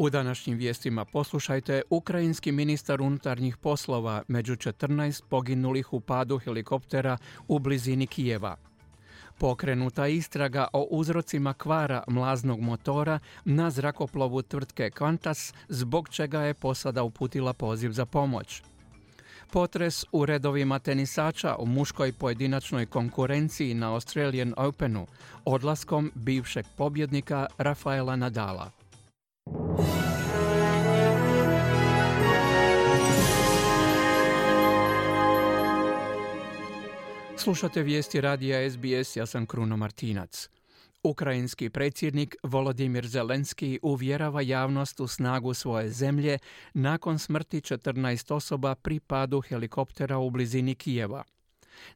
U današnjim vijestima poslušajte ukrajinski ministar unutarnjih poslova među 14 poginulih u padu helikoptera u blizini Kijeva. Pokrenuta istraga o uzrocima kvara mlaznog motora na zrakoplovu tvrtke Qantas, zbog čega je posada uputila poziv za pomoć. Potres u redovima tenisača u muškoj pojedinačnoj konkurenciji na Australian Openu odlaskom bivšeg pobjednika Rafaela Nadala. Slušate vijesti radija SBS, ja sam Kruno Martinac. Ukrajinski predsjednik Volodimir Zelenski uvjerava javnost u snagu svoje zemlje nakon smrti 14 osoba pri padu helikoptera u blizini Kijeva.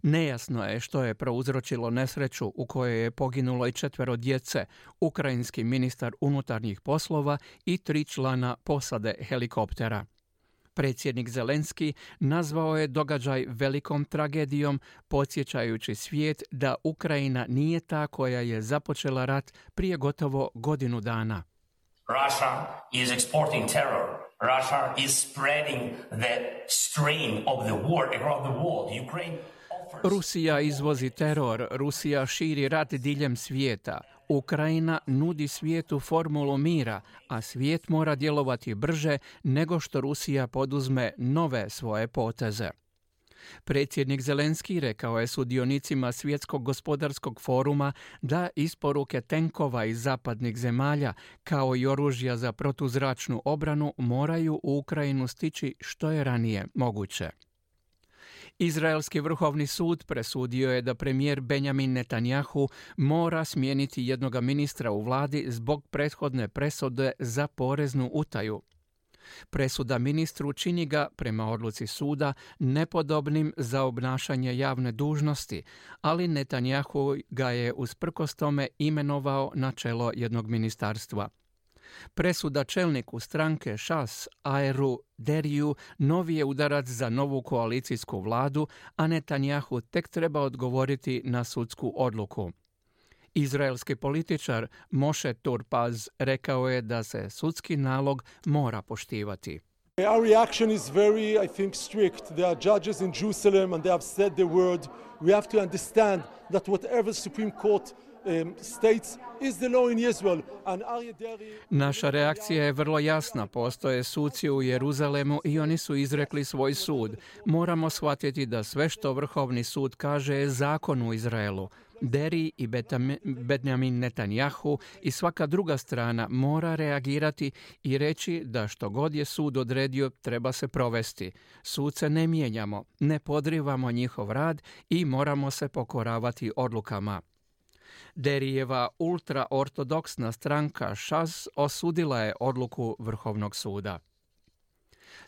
Nejasno je što je prouzročilo nesreću u kojoj je poginulo i četvero djece, ukrajinski ministar unutarnjih poslova i tri člana posade helikoptera. Predsjednik Zelenski nazvao je događaj velikom tragedijom, podsjećajući svijet da Ukrajina nije ta koja je započela rat prije gotovo godinu dana. Russia is exporting terror. Russia is spreading the strain of the war around the world. Ukraine Rusija izvozi teror, Rusija širi rat diljem svijeta. Ukrajina nudi svijetu formulu mira, a svijet mora djelovati brže nego što Rusija poduzme nove svoje poteze. Predsjednik Zelenski rekao je sudionicima Svjetskog gospodarskog foruma da isporuke tenkova iz zapadnih zemalja kao i oružja za protuzračnu obranu moraju u Ukrajinu stići što je ranije moguće. Izraelski vrhovni sud presudio je da premijer Benjamin Netanjahu mora smijeniti jednoga ministra u vladi zbog prethodne presude za poreznu utaju. Presuda ministru čini ga, prema odluci suda, nepodobnim za obnašanje javne dužnosti, ali Netanjahu ga je usprkos tome imenovao na čelo jednog ministarstva. Presuda čelniku stranke Šas Aeru Deriju novi je udarac za novu koalicijsku vladu, a Netanjahu tek treba odgovoriti na sudsku odluku. Izraelski političar Moshe Turpaz rekao je da se sudski nalog mora poštivati. Our reaction is very, I think, strict. There are judges in Jerusalem and they have said the word. We have to understand that whatever Supreme Court Naša reakcija je vrlo jasna. Postoje suci u Jeruzalemu i oni su izrekli svoj sud. Moramo shvatiti da sve što Vrhovni sud kaže je zakon u Izraelu. Deri i Benjamin Netanjahu i svaka druga strana mora reagirati i reći da što god je sud odredio treba se provesti. Suce ne mijenjamo, ne podrivamo njihov rad i moramo se pokoravati odlukama. Derijeva ultraortodoksna stranka ŠAS osudila je odluku Vrhovnog suda.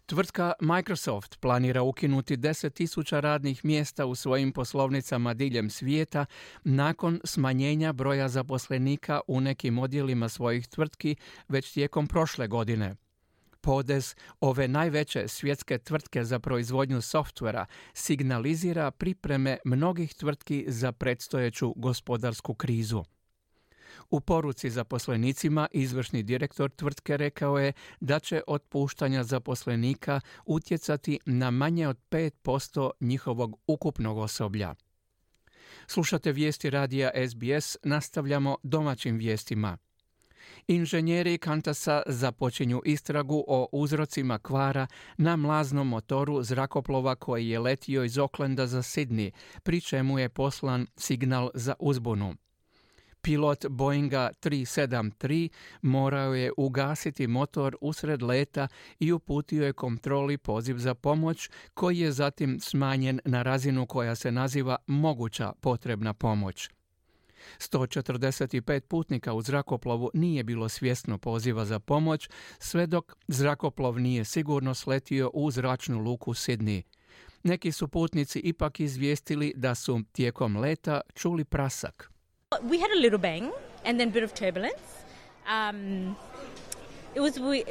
Tvrtka Microsoft planira ukinuti 10.000 radnih mjesta u svojim poslovnicama diljem svijeta nakon smanjenja broja zaposlenika u nekim odjelima svojih tvrtki već tijekom prošle godine. Podez ove najveće svjetske tvrtke za proizvodnju softvera signalizira pripreme mnogih tvrtki za predstojeću gospodarsku krizu. U poruci zaposlenicima izvršni direktor tvrtke rekao je da će otpuštanja zaposlenika utjecati na manje od 5% njihovog ukupnog osoblja. Slušate vijesti radija SBS, nastavljamo domaćim vijestima. Inženjeri Kantasa započinju istragu o uzrocima kvara na mlaznom motoru zrakoplova koji je letio iz Oklenda za Sydney, pri čemu je poslan signal za uzbunu. Pilot Boeinga 373 morao je ugasiti motor usred leta i uputio je kontroli poziv za pomoć koji je zatim smanjen na razinu koja se naziva moguća potrebna pomoć. 145 putnika u zrakoplovu nije bilo svjesno poziva za pomoć, sve dok zrakoplov nije sigurno sletio u zračnu luku Sydney. Neki su putnici ipak izvijestili da su tijekom leta čuli prasak. We had a little bang and then a bit of turbulence. Um, it was we,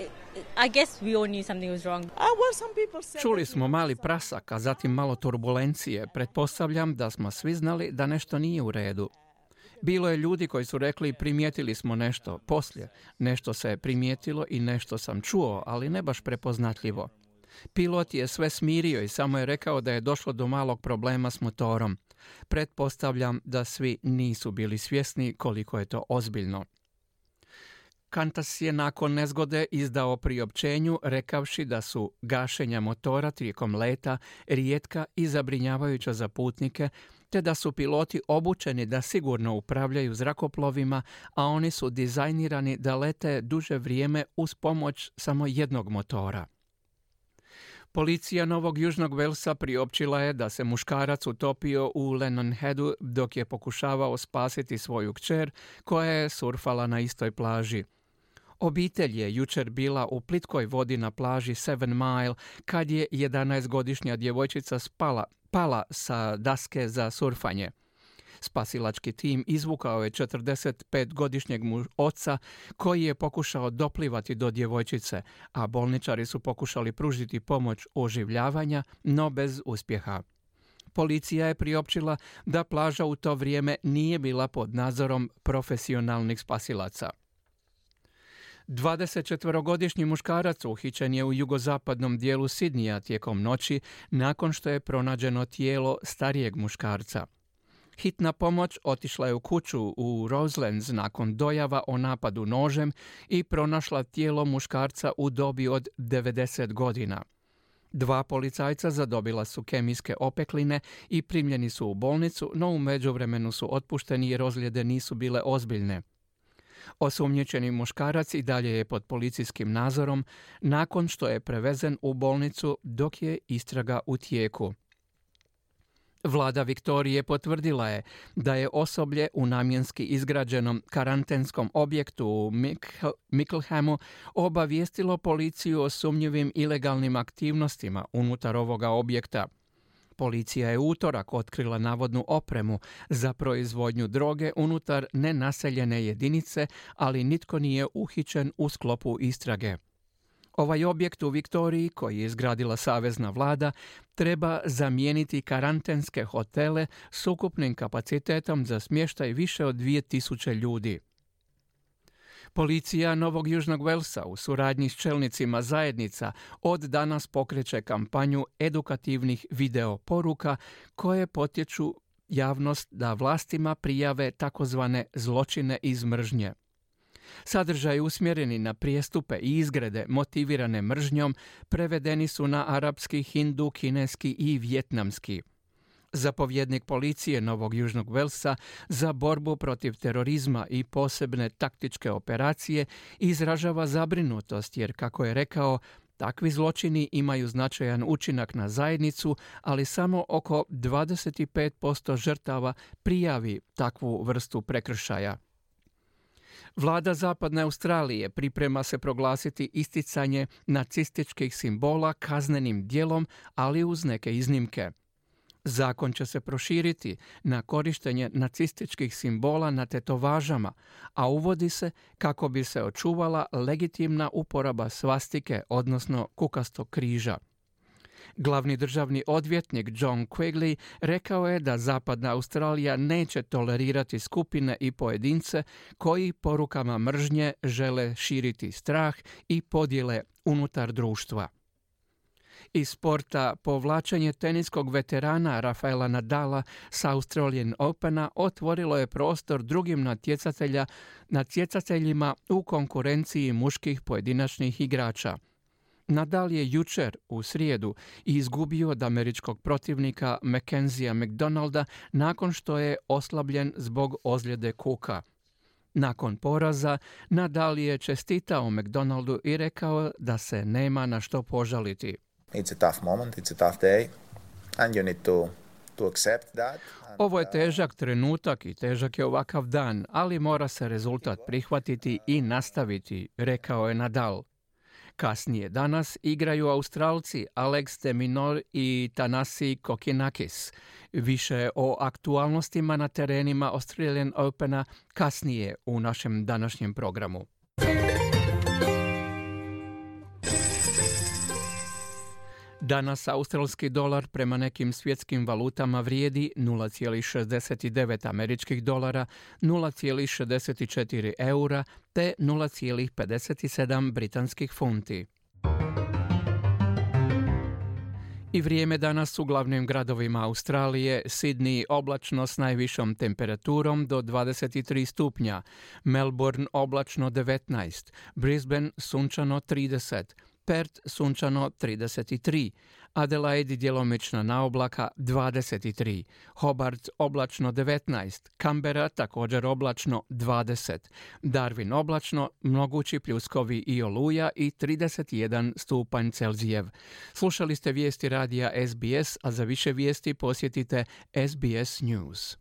I guess we all knew something was wrong. Uh, čuli smo mali prasak, a zatim malo turbulencije. Pretpostavljam da smo svi znali da nešto nije u redu. Bilo je ljudi koji su rekli primijetili smo nešto poslije. Nešto se je primijetilo i nešto sam čuo, ali ne baš prepoznatljivo. Pilot je sve smirio i samo je rekao da je došlo do malog problema s motorom. Pretpostavljam da svi nisu bili svjesni koliko je to ozbiljno. Kantas je nakon nezgode izdao priopćenju rekavši da su gašenja motora tijekom leta rijetka i zabrinjavajuća za putnike, te da su piloti obučeni da sigurno upravljaju zrakoplovima, a oni su dizajnirani da lete duže vrijeme uz pomoć samo jednog motora. Policija Novog Južnog Velsa priopćila je da se muškarac utopio u Lennonheadu dok je pokušavao spasiti svoju kćer koja je surfala na istoj plaži. Obitelj je jučer bila u plitkoj vodi na plaži Seven Mile kad je 11-godišnja djevojčica spala, pala sa daske za surfanje. Spasilački tim izvukao je 45-godišnjeg oca koji je pokušao doplivati do djevojčice, a bolničari su pokušali pružiti pomoć oživljavanja, no bez uspjeha. Policija je priopćila da plaža u to vrijeme nije bila pod nadzorom profesionalnih spasilaca. 24-godišnji muškarac uhićen je u jugozapadnom dijelu Sidnija tijekom noći nakon što je pronađeno tijelo starijeg muškarca. Hitna pomoć otišla je u kuću u Roselands nakon dojava o napadu nožem i pronašla tijelo muškarca u dobi od 90 godina. Dva policajca zadobila su kemijske opekline i primljeni su u bolnicu, no u međuvremenu su otpušteni jer ozljede nisu bile ozbiljne. Osumnjičeni muškarac i dalje je pod policijskim nadzorom nakon što je prevezen u bolnicu dok je istraga u tijeku. Vlada Viktorije potvrdila je da je osoblje u namjenski izgrađenom karantenskom objektu u Micklehemu obavijestilo policiju o sumnjivim ilegalnim aktivnostima unutar ovoga objekta. Policija je utorak otkrila navodnu opremu za proizvodnju droge unutar nenaseljene jedinice, ali nitko nije uhićen u sklopu istrage. Ovaj objekt u Viktoriji, koji je izgradila savezna vlada, treba zamijeniti karantenske hotele s ukupnim kapacitetom za smještaj više od 2000 ljudi. Policija Novog Južnog Velsa u suradnji s čelnicima zajednica od danas pokreće kampanju edukativnih video poruka koje potječu javnost da vlastima prijave takozvane zločine iz mržnje. Sadržaj usmjereni na prijestupe i izgrede motivirane mržnjom prevedeni su na arapski, hindu, kineski i vjetnamski. Zapovjednik policije Novog Južnog Velsa za borbu protiv terorizma i posebne taktičke operacije izražava zabrinutost jer, kako je rekao, Takvi zločini imaju značajan učinak na zajednicu, ali samo oko 25% žrtava prijavi takvu vrstu prekršaja. Vlada Zapadne Australije priprema se proglasiti isticanje nacističkih simbola kaznenim dijelom, ali uz neke iznimke. Zakon će se proširiti na korištenje nacističkih simbola na tetovažama, a uvodi se kako bi se očuvala legitimna uporaba svastike, odnosno kukastog križa. Glavni državni odvjetnik John Quigley rekao je da Zapadna Australija neće tolerirati skupine i pojedince koji porukama mržnje žele širiti strah i podjele unutar društva. Iz sporta povlačenje teniskog veterana Rafaela Nadala sa Australian Opena otvorilo je prostor drugim natjecatelja, natjecateljima u konkurenciji muških pojedinačnih igrača. Nadal je jučer u srijedu izgubio od američkog protivnika Mackenzija McDonalda nakon što je oslabljen zbog ozljede kuka. Nakon poraza, Nadal je čestitao McDonaldu i rekao da se nema na što požaliti. It's a tough moment, it's a tough day and you need to to accept that. Ovo je uh, težak trenutak i težak je ovakav dan, ali mora se rezultat prihvatiti i nastaviti, rekao je Nadal. Kasnije danas igraju Australci Alex de Minor i Tanasi Kokinakis. Više o aktualnostima na terenima Australian Opena kasnije u našem današnjem programu. Danas australski dolar prema nekim svjetskim valutama vrijedi 0,69 američkih dolara, 0,64 eura te 0,57 britanskih funti. I vrijeme danas u glavnim gradovima Australije, Sydney oblačno s najvišom temperaturom do 23 stupnja, Melbourne oblačno 19, Brisbane sunčano 30, Pert sunčano 33, Adelaide djelomična na oblaka 23, Hobart oblačno 19, Canberra također oblačno 20, Darwin oblačno, mnogući pljuskovi i oluja i 31 stupanj Celzijev. Slušali ste vijesti radija SBS, a za više vijesti posjetite SBS News.